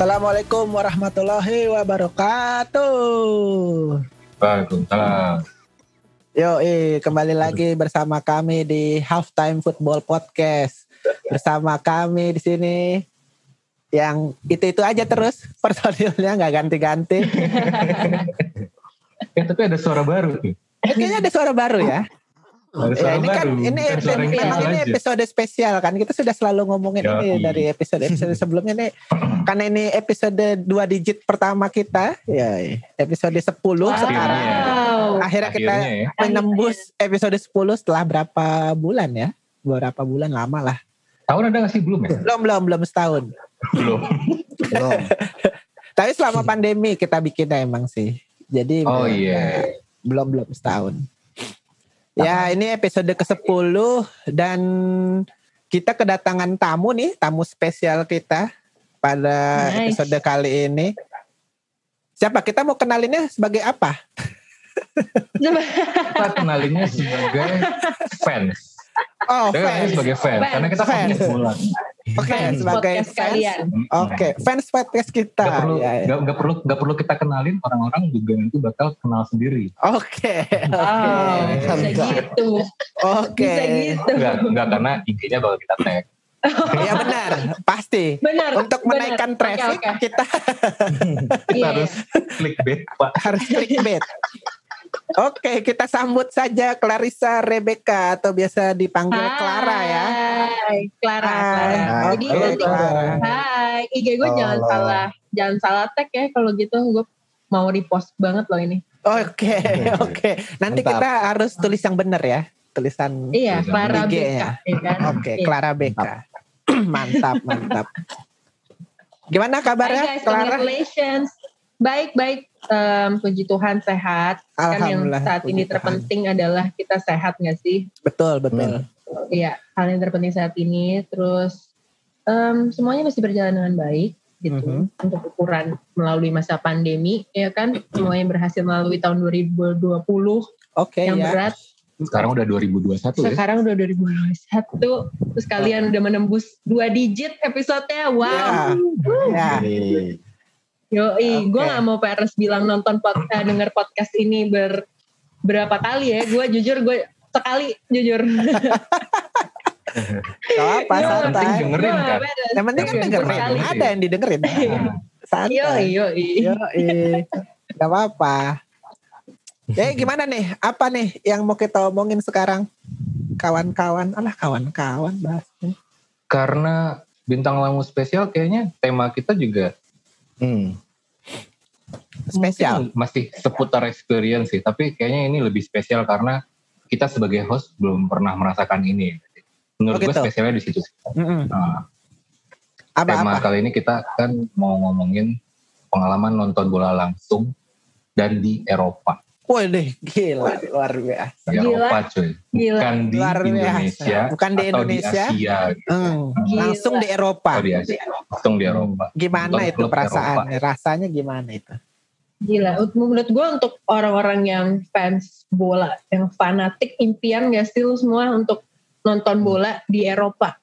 Assalamualaikum warahmatullahi wabarakatuh. Waalaikumsalam. Yo, eh, kembali lagi bersama kami di Halftime Football Podcast. Bersama kami di sini yang itu-itu aja terus personilnya nggak ganti-ganti. Eh tapi ada suara baru. Eh, Kayaknya ada suara baru ya. Ya, ini kan baru. ini yang memang ini aja. episode spesial kan. Kita sudah selalu ngomongin Yoi. ini dari episode-episode sebelumnya nih. Karena ini episode dua digit pertama kita, ya episode 10 sekarang. Wow. Akhirnya kita Akhirnya ya. menembus episode 10 setelah berapa bulan ya? Beberapa bulan lama lah. Tahun ada gak sih belum ya? Belum belum belum setahun. Belum. Belum. Tapi selama pandemi kita bikinnya emang sih. Jadi Oh belum- iya. belum belum setahun. Ya ini episode ke-10 dan kita kedatangan tamu nih, tamu spesial kita pada Nice. episode kali ini. Siapa? Kita mau kenalinnya sebagai apa? Kita kenalinnya sebagai fans. Oh, kenalinnya fans. sebagai fans. Fans. Karena kita Fans. fans bola. Oke, Fans sebagai podcast fans. kalian. Oke, fans podcast kita. Gak perlu, Ya, ya. nggak- nggak perlu, nggak perlu kita kenalin orang-orang juga nanti bakal kenal sendiri. Oke, Oh, oke. bisa gitu. Oke. Bisa gitu. Enggak, enggak karena IG-nya bakal kita tag. Ya benar, pasti. Benar. Untuk benar. menaikkan Oke, traffic oke. kita Kita Iya. harus clickbait, Pak. harus clickbait. Oke, kita sambut saja Clarissa Rebecca atau biasa dipanggil Clara ya. Hai, Clara. Clara. Hai, Jadi oke, nanti Clara. Hai, IG gue jangan Halo. salah, jangan salah tag ya kalau gitu gue mau repost banget loh ini. Oke, oke. Nanti Mantap. kita harus tulis yang benar ya. Tulisan Iya, Clara IG BK, ya. ya kan? Oke, Iya. Clara Becca. mantap, mantap. Gimana Hai kabarnya, guys, Clara? congratulations. Baik, baik. Em, puji Tuhan sehat. Kan yang saat ini Tuhan. terpenting adalah kita sehat gak sih? Betul, betul. Iya, hal yang terpenting saat ini. Terus em, semuanya masih berjalan dengan baik gitu Mhm. untuk ukuran melalui masa pandemi, ya kan? Semuanya berhasil melalui tahun 2020 Oke yang ya. berat. Sekarang udah 2021 ya. Sekarang udah 2021, terus kalian udah menembus dua digit episodenya. Wow. Ya. Yoi, gue Oke. gak mau Peres bilang nonton pod, eh, denger podcast ini ber berapa kali ya. Gue jujur gue sekali jujur. Gak apa, Iya, Yang penting santai. dengerin Gua kan. Yang penting kan dengerin. Ada yang didengerin. Santai. Yoi, yoi. Yoi. Gak apa-apa. Jadi gimana nih? Apa nih yang mau kita omongin sekarang? Kawan-kawan. Alah kawan-kawan bahas. Karena bintang tamu spesial kayaknya tema kita juga Hmm. Spesial. mungkin masih seputar experience sih. Tapi kayaknya ini lebih spesial karena kita sebagai host belum pernah merasakan ini. Menurut Oh, gue gitu. spesialnya di situ. Nah, tema kali ini kita kan mau ngomongin pengalaman nonton bola langsung dan di Eropa. Waduh gila. Luar biasa. Di. Eropa cuy. Gila. Bukan di Luar biasa. Indonesia. Bukan di atau Indonesia. di Asia. gitu. Hmm. Gila. Langsung di Eropa. Atau di Asia. Langsung di Eropa. Gimana Nonton itu klub perasaannya? Rasanya gimana itu? Gila, menurut gue untuk orang-orang yang fans bola, yang fanatik, impian gak sih lu semua untuk nonton bola di Eropa?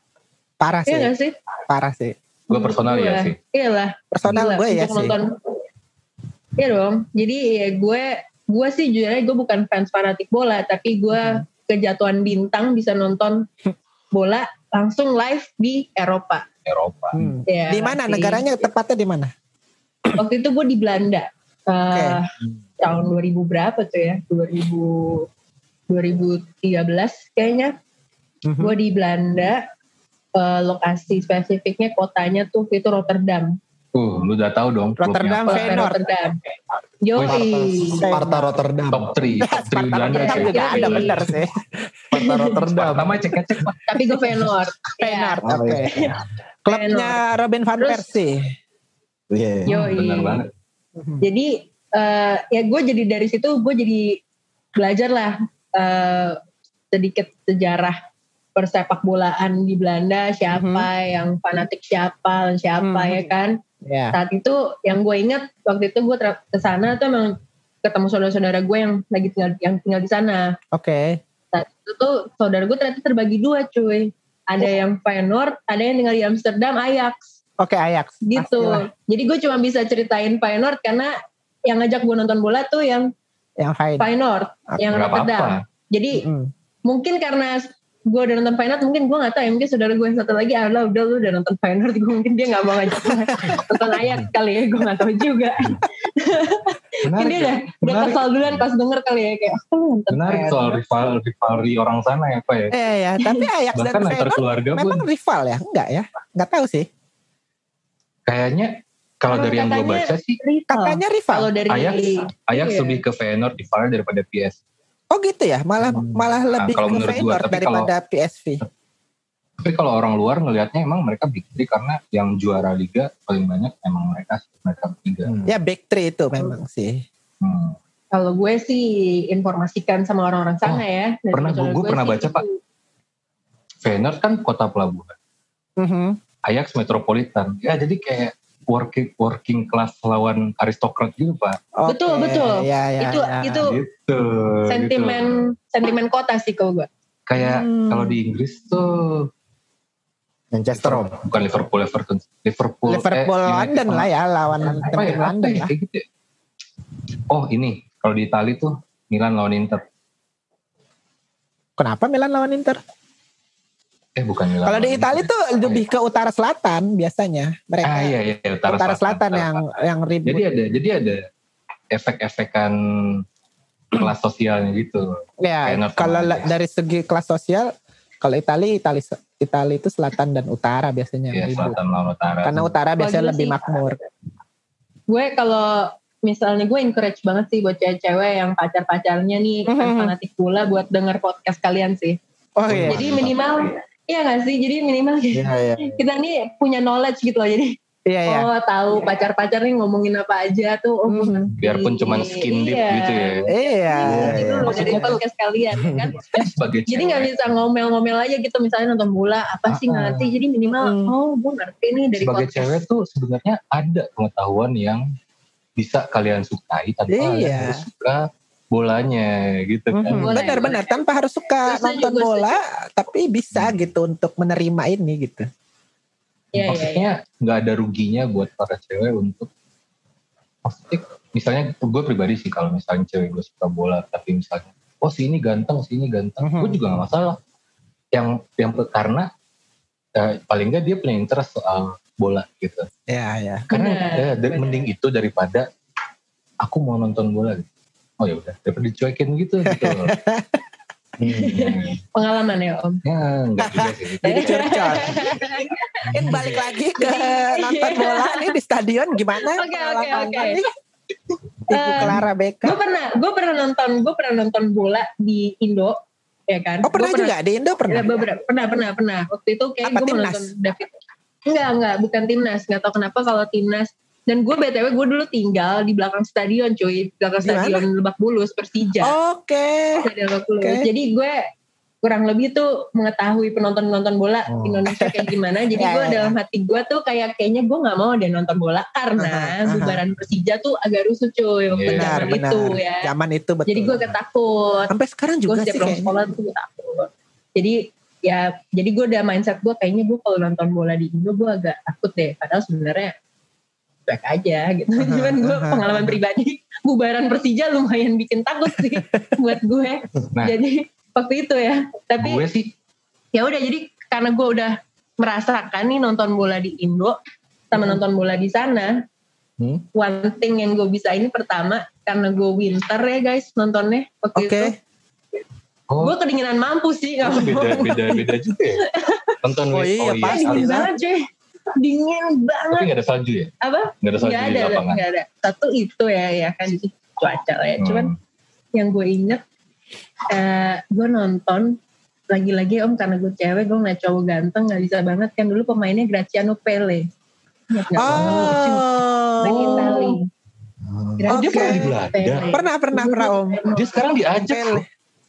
Parah Iya sih. gak sih? Parah sih. Gue personal ya sih. Iya lah. Personal gue ya sih. nonton. Iya dong. Jadi ya gue, gue sih jujur aja gue bukan fans fanatik bola, tapi gue Hmm. kejatuhan bintang bisa nonton bola langsung live di Eropa. Eropa. Hmm. Ya, Di mana negaranya tepatnya di mana? Waktu itu gue di Belanda. Eh, Oke. tahun 2000 berapa tuh ya? 2000 2013 kayaknya. Mhm. Gue di Belanda. eh, lokasi spesifiknya kotanya tuh itu Rotterdam. Uh, lu udah tahu dong. Rotterdam. Feyenoord. Rotterdam. Yoi. Sparta Rotterdam. Top 3. Top 3 Sparta Belanda Rotterdam cuy. juga ada bener sih. Sparta Rotterdam. Pertama cek cek Pak. Tapi gue Feyenoord. Feyenoord, oke. Klubnya Robin van Persie. Iya. Yoi. Bener banget. Jadi eh, ya gue jadi dari situ gue jadi belajar lah eh, sedikit sejarah persepak bolaan di Belanda siapa yang fanatik siapa dan siapa Mhm. ya kan Ya. saat itu yang gue inget waktu itu gue ke sana tuh emang ketemu saudara-saudara gue yang lagi tinggal yang tinggal di sana Oke. saat itu tuh saudara gue ternyata terbagi dua cuy ada yang Feyenoord ada yang tinggal di Amsterdam Ajax Oke Ajax. gitu. Pastilah. Jadi gue cuma bisa ceritain Feyenoord karena yang ngajak gue nonton bola tuh yang Yang Feyenoord. Yang Rotterdam. Jadi Mm. mungkin karena gue udah nonton Feyenoord, mungkin gue gak tahu ya, mungkin saudara gue yang satu lagi adalah udah lu udah nonton Feyenoord, gue mungkin dia gak mau ngajak gue nonton Ajax kali ya, gue gak tahu juga. Mungkin dia udah, udah menarik. kesal duluan pas denger kali ya, kayak aku lu nonton Menarik soal rival rivalry orang sana ya Pak ya. Iya ya, tapi Ajax dan Feyenoord keluarga pun memang rival ya? Enggak ya? Enggak tahu sih. kayaknya kalau dari yang gue baca sih rival. Katanya rival. Kalau dari Ajax Ajax Iya. lebih ke Feyenoord rivalnya daripada PS. Oh gitu ya, malah Hmm. malah lebih kalau ke menurut gua, tapi daripada PSV. Tapi kalau orang luar ngelihatnya emang mereka big three karena yang juara liga paling banyak emang mereka mereka bertiga. Hmm. Ya back three itu memang sih. Hmm. Kalau gue sih informasikan sama orang-orang sana ya. dari pernah saudara gue pernah baca, Pak. Feyenoord kan kota pelabuhan, Mhm. Ajax metropolitan. Ya jadi kayak working working class lawan aristokrat gitu pak. Oke, Betul, betul. Ya, ya, Itu- ya. itu Gitu. Sentimen gitu. sentimen kota sih kalau gue. Kayak Hmm. kalau di Inggris tuh Manchester Om. bukan Liverpool Everton, Liverpool. Liverpool eh, London United lah ya lawan apa tim ya, apa London ya, lah. kayak gitu ya. Oh ini kalau di Itali tuh Milan lawan Inter. Kenapa Milan lawan Inter? Eh bukan Milan. Kalau di Italia tuh lebih ke utara selatan biasanya mereka. Ah iya iya utara, utara selatan utara yang yang ribut. Jadi ada jadi ada efek-efekan kelas sosialnya gitu. ya, kalau dari segi kelas sosial, kalau Italia Italia Italia itu selatan dan utara biasanya Iya ribut. selatan lawan utara. Karena utara biasanya gila lebih sih. makmur. Gue kalau misalnya gue encourage banget sih buat cewek-cewek yang pacar-pacarnya nih kan Mhm. fanatik bola buat denger podcast kalian sih. Oh iya. Jadi minimal Iya gak sih? Jadi minimal Iya, iya. kita nih punya knowledge gitu loh. Jadi Iya iya. oh tahu pacar-pacar nih ngomongin apa aja tuh. Oh, ngerti. Biarpun cuman skin deep Iya. gitu ya. Iya. Ini dulu dari Maksudnya kan- podcast kalian ya kan. Jadi nggak bisa ngomel-ngomel aja gitu misalnya nonton bola apa sih Ah, ah. ngerti. Jadi minimal Hmm. oh gue ngerti nih dari sebagai podcast. cewek tuh sebenarnya ada pengetahuan yang bisa kalian sukai tanpa Iya. harus suka bolanya gitu kan. Mhm. Boleh, Benar-benar boleh. tanpa harus suka setuju, nonton bola, tapi bisa gitu untuk menerima ini gitu. Iya iya iya. Maksudnya nggak ada ruginya buat para cewek untuk maksudnya misalnya gue pribadi sih kalau misalnya cewek gue suka bola tapi misalnya oh si ini ganteng si ini ganteng Mhm. gue juga gak masalah yang yang karena eh, paling nggak dia punya interest soal bola gitu Iya iya. karena ya, mending itu daripada aku mau nonton bola gitu. Oh ya udah daripada dicuekin gitu gitu Hmm, Pengalaman ya om. ya enggak juga sih Jadi curcol. Mungkin balik lagi ke nonton bola nih di stadion gimana? Oke, oke, oke. nih? Ibu Eh, Clara Beckham. Gue pernah gue pernah nonton gue pernah nonton bola di Indo ya kan. Oh pernah Gua juga di Indo pernah. Ya, beberapa, pernah pernah pernah. Waktu itu kayak gue timnas? nonton David. Enggak enggak bukan timnas. Enggak tahu kenapa kalau timnas. Dan gue btw gue dulu tinggal di belakang stadion cuy, belakang Di mana? stadion Lebak Bulus Persija. Oke. Stadion Lebak Bulus. Oke. Jadi gue kurang lebih tuh mengetahui penonton-penonton bola Oh. Indonesia kayak gimana. Jadi Ya, gue ya, ya. dalam hati gue tuh kayak kayaknya gue nggak mau deh nonton bola karena Aha, aha. bubaran Persija tuh agak rusuh cuy waktu. Benar zaman benar. itu ya. Zaman itu betul. Jadi gue ketakut. sampai sekarang Gue juga setiap sih kayaknya. sekolah tuh gue takut. Jadi ya jadi gue udah mindset gue kayaknya gue kalau nonton bola di Indo gue agak takut deh. Padahal sebenarnya baik aja gitu. Cuman gue pengalaman pribadi bubaran Persija lumayan bikin takut sih buat gue. Nah. Jadi waktu itu ya. Tapi gue sih ya udah jadi karena gue udah merasakan nih nonton bola di Indo sama nonton bola di sana. Hmm? One thing yang gue bisa ini pertama karena gue winter ya guys nontonnya waktu Oke. itu. oh Gue kedinginan mampus sih nggak itu beda beda beda juga ya nonton Oh iya, iya, pasti. Dingin banget cuy. Dingin tapi banget. nggak ada salju ya Apa? nggak ada salju di ada, lapangan nggak ada. Satu itu ya, ya kan cuaca lah ya. Cuman Hmm. yang gue inget, eh, gue nonton lagi-lagi om karena gue cewek gue ngeliat cowok ganteng nggak bisa banget kan dulu pemainnya Graziano Pele Ingat? Main Oh. Itali. Oh. dia pernah di Belanda Pele. Pernah pernah pernah Om. dia sekarang diajak Pele.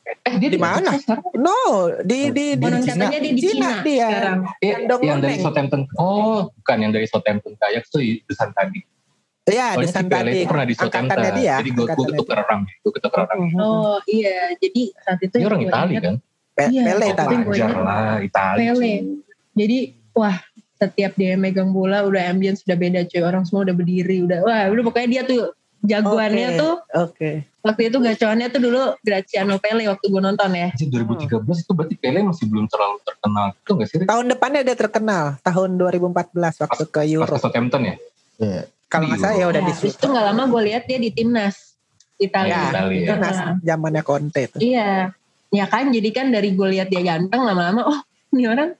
Eh dia Di mana? No, di di di Konon Cina. dia di Cina Cina, dia. sekarang. Eh, Yang yang dari. Southampton oh bukan yang dari Southampton ke Ajax tuh Dusan tadi Iya, di Soalnya si Santa Pele di itu pernah di Southampton dia. jadi gue gue ketukar orang gue ketukar orang. Oh iya, jadi saat itu dia orang Itali kan Pe- Iya. Pele oh, Itali. tadi. wajar lah Itali Pele. Jadi wah setiap dia megang bola udah ambience udah beda cuy orang semua udah berdiri udah wah udah pokoknya dia tuh jagoannya Oke, tuh Oke. Waktu itu gacoannya tuh dulu Graziano Pele waktu gue nonton ya Anjir, 2013 itu berarti Pele masih belum terlalu terkenal itu gak sih? Tahun depannya udah terkenal. Tahun 2014 waktu ke pas Euro. ke Southampton ya Iya. Kalau nggak salah ya udah Nah, di terus itu nggak lama gue lihat dia di timnas Italia Ya, Italia. itu nas Nah. zamannya Conte tuh. iya ya kan jadi kan dari gue lihat dia ganteng lama-lama oh ini orang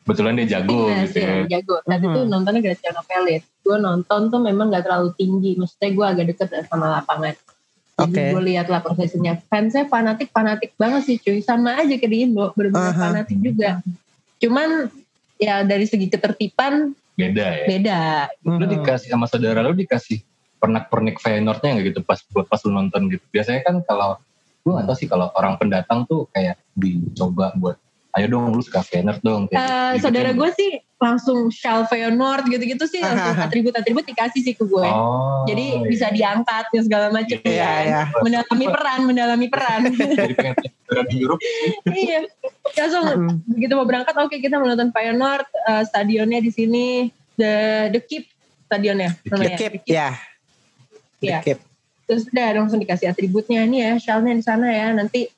kebetulan dia jago timnas gitu ya ya jago tapi Mhm. tuh nontonnya Graziano Pele gue nonton tuh memang gak terlalu tinggi maksudnya gue agak deket sama lapangan jadi Oke. gue lihat lah prosesnya fansnya fanatik fanatik banget sih cuy. Sama aja kayak di Indo bener-bener Aha. fanatik juga. Cuman ya dari segi ketertiban beda ya. beda. Lu dikasih sama saudara lu dikasih pernak-pernik Feyenoordnya nggak gitu pas buat pas lu nonton gitu? Biasanya kan kalau gue gak tau sih kalau orang pendatang tuh kayak dicoba buat ayo dong lu suka Feyenoord dong Eh, gitu. saudara gue sih langsung Shal Feyenoord gitu-gitu sih langsung atribut-atribut dikasih sih ke gue oh, jadi iya. bisa diangkat dan segala macam Iya, ya. iya. mendalami peran mendalami peran jadi pengen saudara di Europe iya langsung begitu mau berangkat oke kita menonton Feyenoord eh, stadionnya di sini the the keep stadionnya The namanya Keep, The Keep. ya. Iya. Keep. terus udah langsung dikasih atributnya nih ya shalnya di sana ya nanti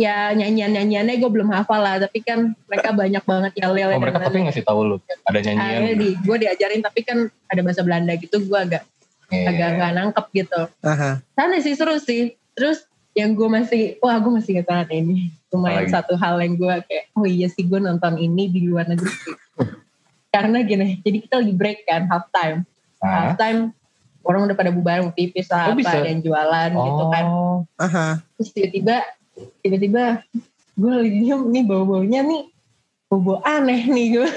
ya nyanyian nyanyiannya gue belum hafal lah tapi kan mereka banyak banget yel yel oh mereka tapi ngasih tahu lu ada nyanyian di gue diajarin tapi kan ada bahasa Belanda gitu gue agak Iya. agak nggak nangkep gitu Aha. sana sih seru sih terus yang gue masih wah gue masih ingat banget ini lumayan Apalagi? satu hal yang gue kayak oh iya sih gue nonton ini di luar negeri sih. karena gini jadi kita lagi break kan half time half time orang udah pada bubar mau pipis lah Oh, bisa? apa dan jualan gitu kan oh Aha. terus tiba-tiba tiba-tiba gue lagi diem nih bau-baunya nih bau aneh nih gue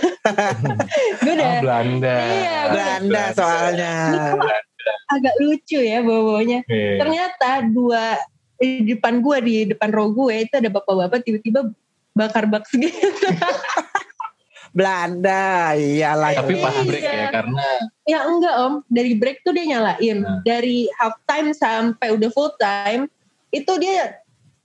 gue udah Oh, Belanda Iya, Belanda soalnya. ini kok agak lucu ya bau-baunya Iya. ternyata dua di depan gue di depan row gue itu ada bapak-bapak tiba-tiba bakar bak gitu Belanda, iyalah. tapi pas Iya. break ya karena ya enggak om dari break tuh dia nyalain Nah. dari half time sampai udah full time itu dia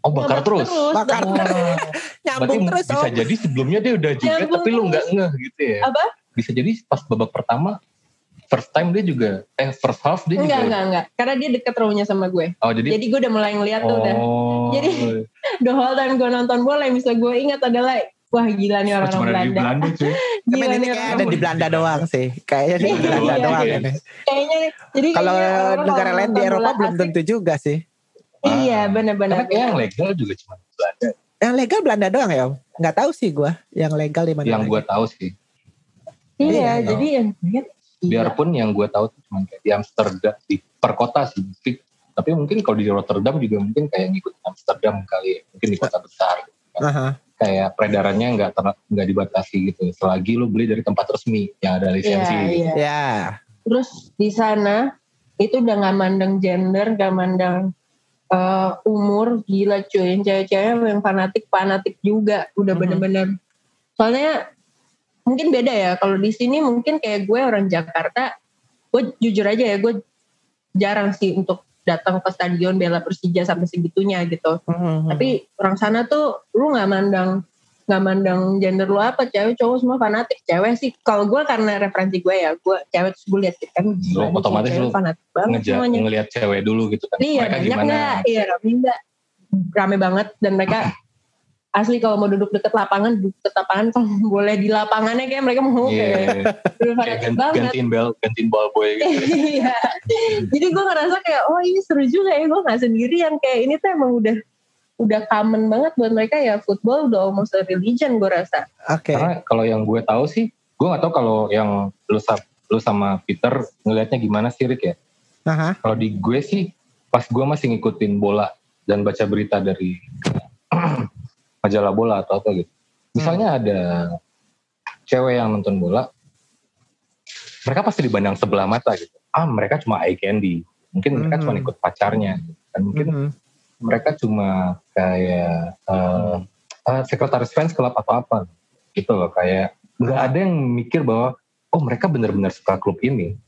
oh bakar ngebak terus Bakar Oh. Nyambung Berarti terus, bisa Om. jadi sebelumnya dia udah juga Nyambung tapi lu terus. nggak ngeh gitu ya. apa Bisa jadi pas babak pertama first time dia juga eh first half dia enggak juga. enggak enggak karena dia deket row-nya sama gue Oh jadi, jadi gue udah mulai ngeliat tuh udah oh, Jadi- the whole time gue nonton bola yang bisa gue ingat adalah wah gila nih oh, orang-orang cuma ada di Belanda Belanda cuy. Tapi Gila ini nih kayak ada orang di Belanda doang sih. Kayaknya di Iya, Belanda iya, doang iya. ini. kayaknya jadi Kalau orang negara lain di Eropa belum tentu juga sih. Iya Ah. benar-benar Karena kayak yang legal juga cuma Belanda. Yang legal Belanda doang ya? Nggak tahu sih gua yang legal di mana. Yang gue tahu sih. iya Iya, jadi yang gila. Biarpun yang gue tahu tuh cuma kayak di Amsterdam di per kota sih. Mungkin- Tapi mungkin kalau di Rotterdam juga mungkin kayak ngikut Amsterdam kali ya. Mungkin di kota besar. gitu kan. Aha. Kayak peredarannya nggak ter- nggak dibatasi gitu. Selagi lu beli dari tempat resmi yang ada lisensi. Iya, iya. Ya. Terus di sana itu udah nggak mandang gender, nggak mandang eh, umur, gila cuy. Yang cewek-cewek yang fanatik fanatik juga, udah Mhm. bener-bener. Soalnya mungkin beda ya. Kalau di sini mungkin kayak gue orang Jakarta, gue jujur aja ya, gue jarang sih untuk datang ke stadion bela Persija sampai segitunya gitu. Mhm. Tapi orang sana tuh lu nggak mandang nggak mandang gender lu apa cewek cowok semua fanatik cewek sih kalau gue karena referensi gue ya gue cewek terus gue lihat kan nih, otomatis lu fanatik banget Ngeja, semuanya ngelihat cewek dulu gitu kan. iya Mereka banyak gimana? nggak iya rame nggak rame banget dan mereka asli kalau mau duduk deket lapangan duduk deket lapangan kalau boleh di lapangannya kayak mereka mau Iya. kayak udah Kayak fanatik ganti, banget gantiin bel, gantiin ball boy gitu. Iya. Jadi gue ngerasa kayak oh ini seru juga ya gue nggak sendirian kayak ini tuh emang udah udah common banget buat mereka ya football udah almost a religion gue rasa. Oke. Karena kalau yang gue tahu sih, gue nggak tahu kalau yang lu, lu sama Peter ngelihatnya gimana sih Rick ya. Aha. Kalau di gue sih, pas gue masih ngikutin bola dan baca berita dari majalah bola atau apa gitu. Misalnya ada cewek yang nonton bola, mereka pasti dibandang sebelah mata gitu. Ah mereka cuma eye candy. Mungkin mereka Mhm. cuma ikut pacarnya. Gitu. Dan mungkin Mhm. Mereka cuma kayak eh, eh, sekretaris fans klub atau apa gitu loh kayak nggak ada yang mikir bahwa oh mereka benar-benar suka klub ini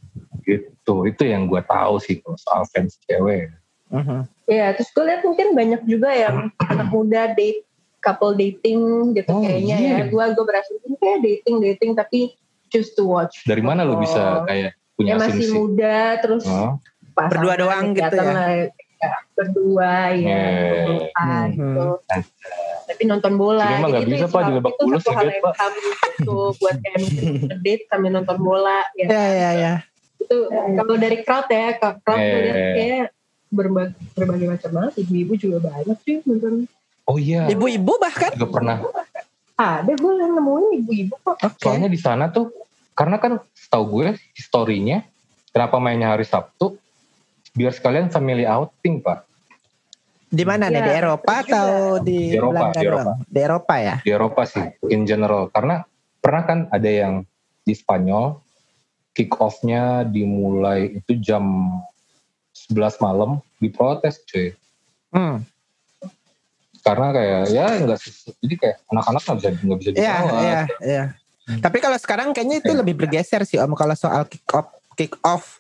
gitu itu yang gue tahu sih kalau soal fans cewek Mhm. Ya terus gue lihat mungkin banyak juga yang anak muda date couple dating gitu Oh, kayaknya iya. ya. Gue gue berasa kayak dating dating tapi choose to watch. Dari mana lu bisa Oh. kayak Ya punya masih asumsi? muda terus Oh, pasangan Berdua doang gitu ya? lah, ya, berdua ya Yeah. Hmm. gitu tapi nonton bola Jadi emang Jadi bisa, itu Pak, di lebak itu bulus satu hal ngedate, yang Pak. kami gitu buat kayak ngedate sambil nonton bola ya Ya ya ya. itu kalau dari crowd ya kalau crowd Yeah. ngeliat kayak berbagai, berbagai macam banget ibu-ibu juga banyak sih nonton oh iya, Ibu-ibu bahkan. juga pernah. ada gue yang nemuin ibu-ibu kok Oke. Soalnya di sana tuh, karena kan setahu gue historinya, kenapa mainnya hari Sabtu, biar sekalian family outing pak. Di mana nih? Ya, Di Eropa atau di, Di Eropa, Belanda di Eropa. doang? Di Eropa ya. Di Eropa sih, in general. Karena pernah kan ada yang di Spanyol, kick off-nya dimulai itu jam 11 malam, diprotes cuy. Hmm. Karena kayak ya nggak sesu- jadi kayak anak-anak nggak bisa nggak bisa Iya, iya, iya. Tapi kalau sekarang kayaknya itu Iya. lebih bergeser sih Om kalau soal kick off kick off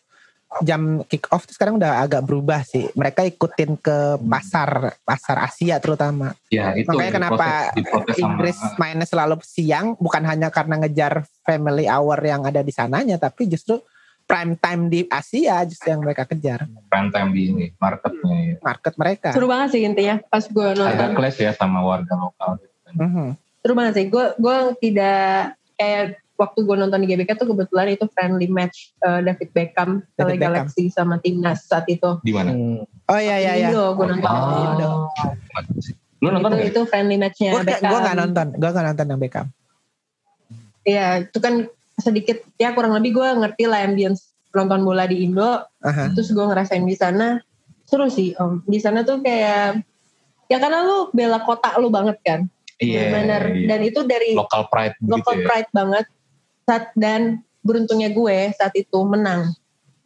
jam kick off itu sekarang udah agak berubah sih. Mereka ikutin ke pasar pasar Asia terutama. Ya itu Makanya kenapa diprotes- diprotes sama- Inggris mainnya selalu siang bukan hanya karena ngejar family hour yang ada di sananya tapi justru prime time di Asia justru yang mereka kejar prime time di ini marketnya ya. market mereka. seru banget sih intinya pas gue Agak nonton clash ya sama warga lokal. gitu kan. Mhm. seru banget sih gue gue tidak kayak waktu gue nonton di GBK tuh kebetulan itu friendly match eh, David Beckham David Beckham. Galaxy sama timnas saat itu Di mana? Hmm. Oh iya iya iya. Indo gue nonton di Indo. Lu nonton itu, nggak? itu friendly matchnya Gue Beckham gue nggak nonton, gue nggak nonton yang Beckham. Iya itu kan sedikit ya kurang lebih gue ngerti lah ambience nonton bola di Indo Aha. terus gue ngerasain di sana seru sih om di sana tuh kayak ya karena lu bela kota lu banget kan Iya. benar iya. dan itu dari local pride gitu local ya. pride banget saat dan beruntungnya gue saat itu menang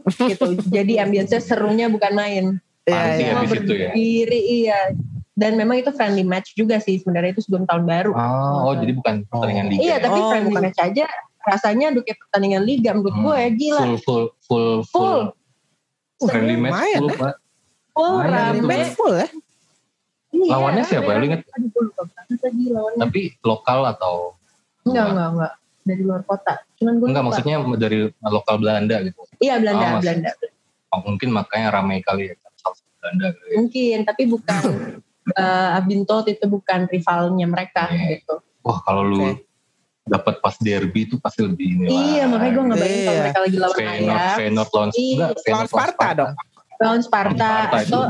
gitu jadi ambience serunya bukan main Iya iya. itu ya? berdiri iya dan memang itu friendly match juga sih sebenarnya itu sebelum tahun baru Oh, oh jadi bukan pertandingan liga. iya tapi Oh, friendly bukan. match aja rasanya kayak pertandingan liga menurut Hmm. gue gila Full full full full. full Friendly match lumayan full, ya. Pak. full rame full ya. Iya, Lawannya siapa? rame. Lu inget? Aduh, gue lupa banget lagi lawannya. Tapi lokal atau Enggak, enggak, enggak. Dari luar kota. Cuman gue enggak lupa. maksudnya dari lokal Belanda gitu. Iya, Belanda, Oh, Belanda. Oh, mungkin makanya ramai kali ya Belanda ya. Mungkin, tapi bukan eh Abintot itu bukan rivalnya mereka Iya. gitu. Wah, kalau lu Oke. dapat pas derby itu pasti lebih ini lah. Iya, makanya gue nggak bayangin kalau Iya. mereka lagi lawan Feyenoord, Ajax, Feyenoord lawan Iya, enggak, Lawan Feyenoord Sparta dong. Lawan Sparta, Sparta itu atau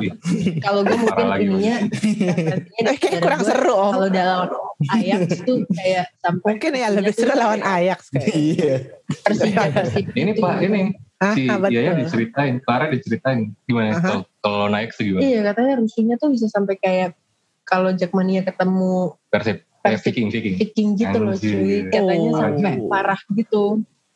kalau gue mungkin ininya Eh, kayaknya kurang seru om. Kalau udah lawan Ajax tuh kayak sampai Mungkin ya lebih seru lawan Ajax kayak. Iya. Persija Persib Ini. Pak, ini Ah, si betul. Yaya diceritain, Clara diceritain gimana Aha. kalau kalau naik sih gimana? Iya, katanya rusuhnya tuh bisa sampai kayak kalau Jackmania ketemu Persib, Persib. Viking, Viking. Viking gitu loh cuy. Katanya Oh. sampai parah gitu.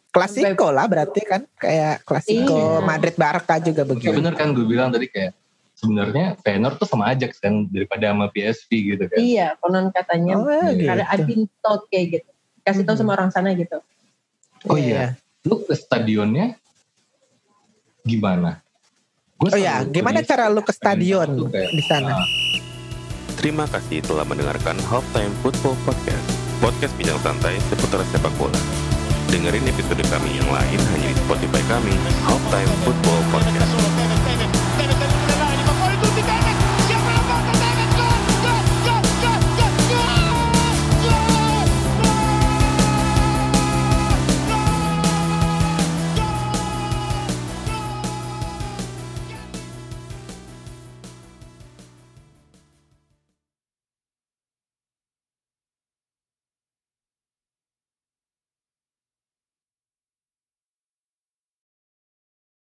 Klasiko lah berarti kan kayak klasiko Iya. Madrid Barca juga begitu. bener kan gue bilang tadi kayak sebenarnya Feyenoord tuh sama Ajax kan daripada sama PSV gitu kan. Iya, konon katanya Oh ya, Iya. ada gitu. I've been told kayak gitu. Kasih tahu Mhm. sama orang sana gitu. Oh iya. Lu ke stadionnya gimana? Gua Oh iya, gimana cara lu ke stadion kayak, di sana? ah, Terima kasih telah mendengarkan Halftime Football Podcast. Podcast bincang santai seputar sepak bola. Dengerin episode kami yang lain hanya di Spotify kami, Halftime Football Podcast.